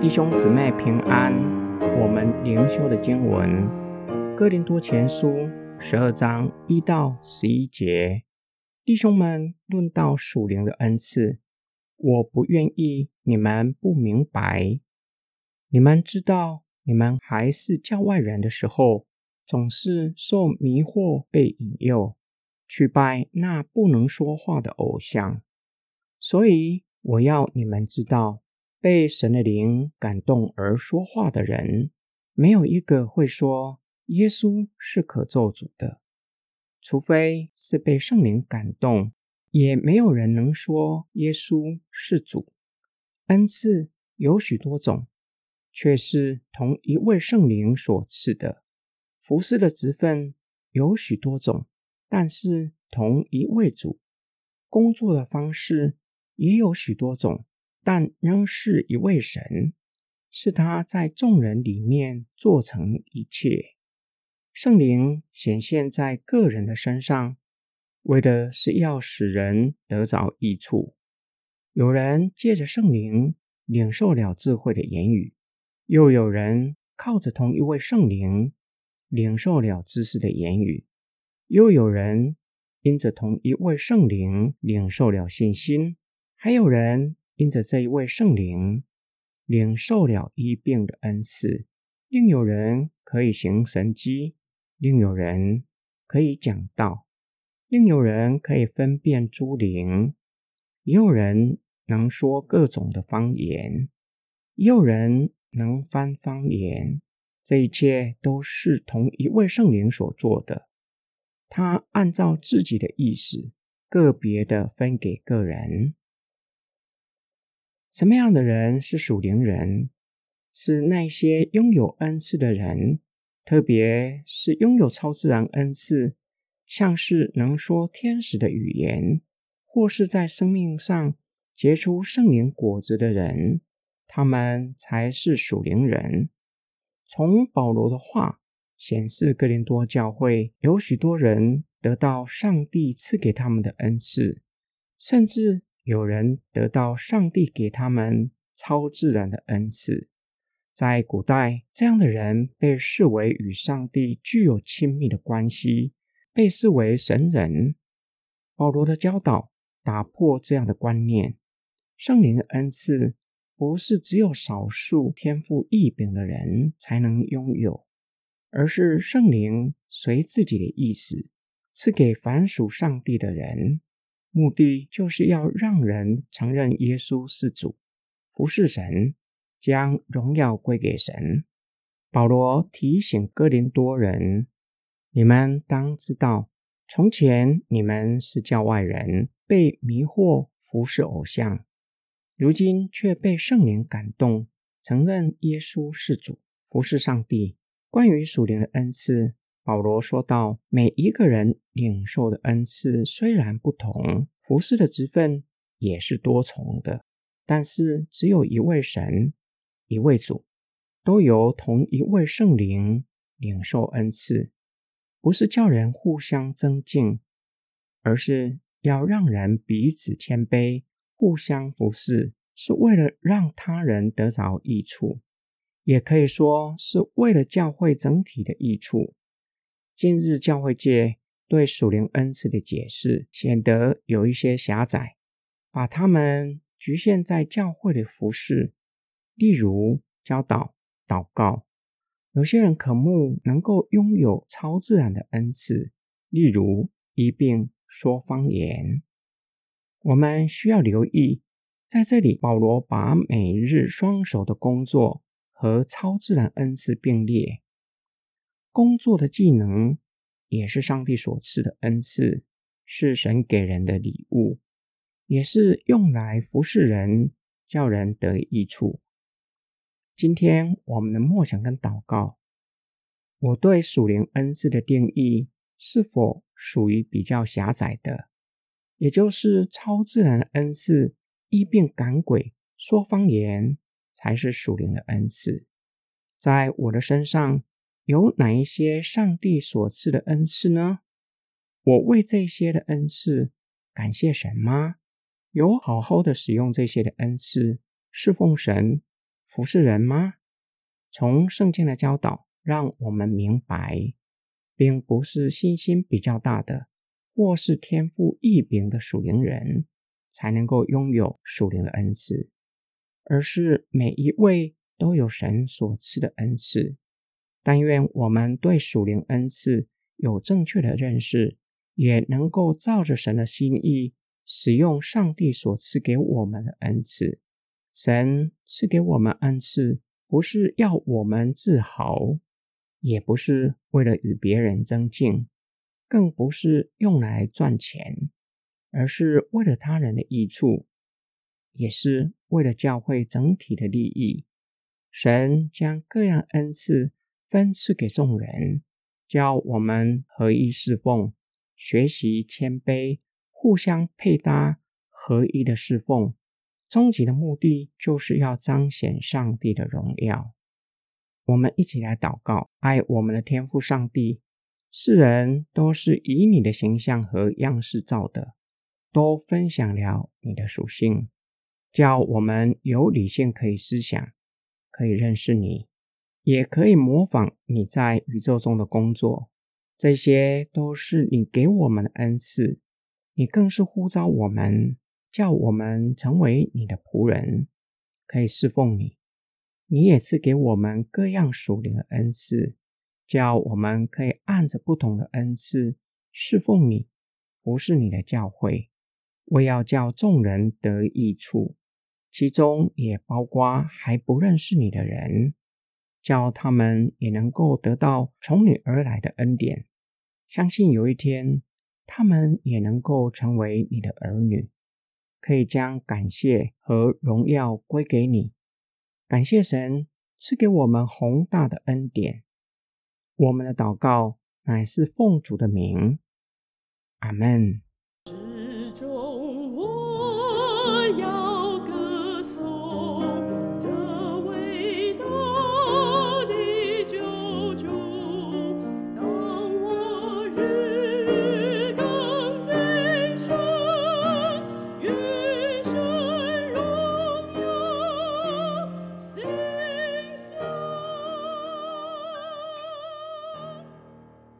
弟兄姊妹平安，我们灵修的经文《哥林多前书》十二章一到十一节。弟兄们，论到属灵的恩赐，我不愿意你们不明白。你们知道，你们还是教外人的时候，总是受迷惑，被引诱去拜那不能说话的偶像。所以我要你们知道。被神的灵感动而说话的人，没有一个会说耶稣是可咒诅的，除非是被圣灵感动；也没有人能说耶稣是主。恩赐有许多种，却是同一位圣灵所赐的；服事的职分有许多种，但是同一位主；工作的方式也有许多种。但仍是一位神，是他在众人里面做成一切。圣灵显现在个人的身上，为的是要使人得着益处。有人借着圣灵领受了智慧的言语，又有人靠着同一位圣灵领受了知识的言语，又有人因着同一位圣灵领受了信心，还有人。因着这一位圣灵，领受了医病的恩赐，另有人可以行神迹，另有人可以讲道，另有人可以分辨诸灵，也有人能说各种的方言，也有人能翻方言。这一切都是同一位圣灵所做的，他按照自己的意思，个别的分给个人。什么样的人是属灵人？是那些拥有恩赐的人，特别是拥有超自然恩赐，像是能说天使的语言，或是在生命上结出圣灵果子的人，他们才是属灵人。从保罗的话显示，哥林多教会有许多人得到上帝赐给他们的恩赐，甚至。有人得到上帝给他们超自然的恩赐，在古代，这样的人被视为与上帝具有亲密的关系，被视为神人。保罗的教导打破这样的观念，圣灵的恩赐不是只有少数天赋异禀的人才能拥有，而是圣灵随自己的意思赐给凡属上帝的人。目的就是要让人承认耶稣是主，服事神，将荣耀归给神。保罗提醒哥林多人：你们当知道，从前你们是教外人，被迷惑服侍偶像，如今却被圣灵感动，承认耶稣是主，服侍上帝。关于属灵的恩赐。保罗说道：“每一个人领受的恩赐虽然不同，服侍的职分也是多重的，但是只有一位神，一位主，都由同一位圣灵领受恩赐，不是叫人互相增进，而是要让人彼此谦卑，互相服侍，是为了让他人得着益处，也可以说是为了教会整体的益处。”今日教会界对属灵恩赐的解释显得有一些狭窄，把他们局限在教会的服事，例如教导、祷告。有些人渴慕能够拥有超自然的恩赐，例如一并、说方言。我们需要留意，在这里保罗把每日双手的工作和超自然恩赐并列。工作的技能也是上帝所赐的恩赐，是神给人的礼物，也是用来服侍人，叫人得益处。今天我们的默想跟祷告，我对属灵恩赐的定义是否属于比较狭窄的？也就是超自然的恩赐，医病赶鬼、说方言，才是属灵的恩赐，在我的身上。有哪一些上帝所赐的恩赐呢？我为这些的恩赐感谢神吗？有好好的使用这些的恩赐，侍奉神、服侍人吗？从圣经的教导，让我们明白，并不是信心比较大的，或是天赋异禀的属灵人，才能够拥有属灵的恩赐，而是每一位都有神所赐的恩赐。但愿我们对属灵恩赐有正确的认识，也能够照着神的心意，使用上帝所赐给我们的恩赐。神赐给我们恩赐。不是要我们自豪，也不是为了与别人争竞，更不是用来赚钱，而是为了他人的益处，也是为了教会整体的利益。神将各样恩赐分赐给众人，教我们合一侍奉，学习谦卑，互相配搭，合一的侍奉。终极的目的就是要彰显上帝的荣耀。我们一起来祷告：爱我们的天父上帝，世人都是以你的形象和样式造的，都分享了你的属性，叫我们有理性可以思想，可以认识你，也可以模仿你在宇宙中的工作。这些都是你给我们的恩赐，你更是呼召我们。叫我们成为你的仆人，可以侍奉你。你也赐给我们各样属灵的恩赐，叫我们可以按着不同的恩赐侍奉你，服侍你的教会，为要叫众人得益处。其中也包括还不认识你的人，叫他们也能够得到从你而来的恩典。相信有一天，他们也能够成为你的儿女。可以将感谢和荣耀归给你，感谢神赐给我们宏大的恩典。我们的祷告乃是奉主的名，阿门。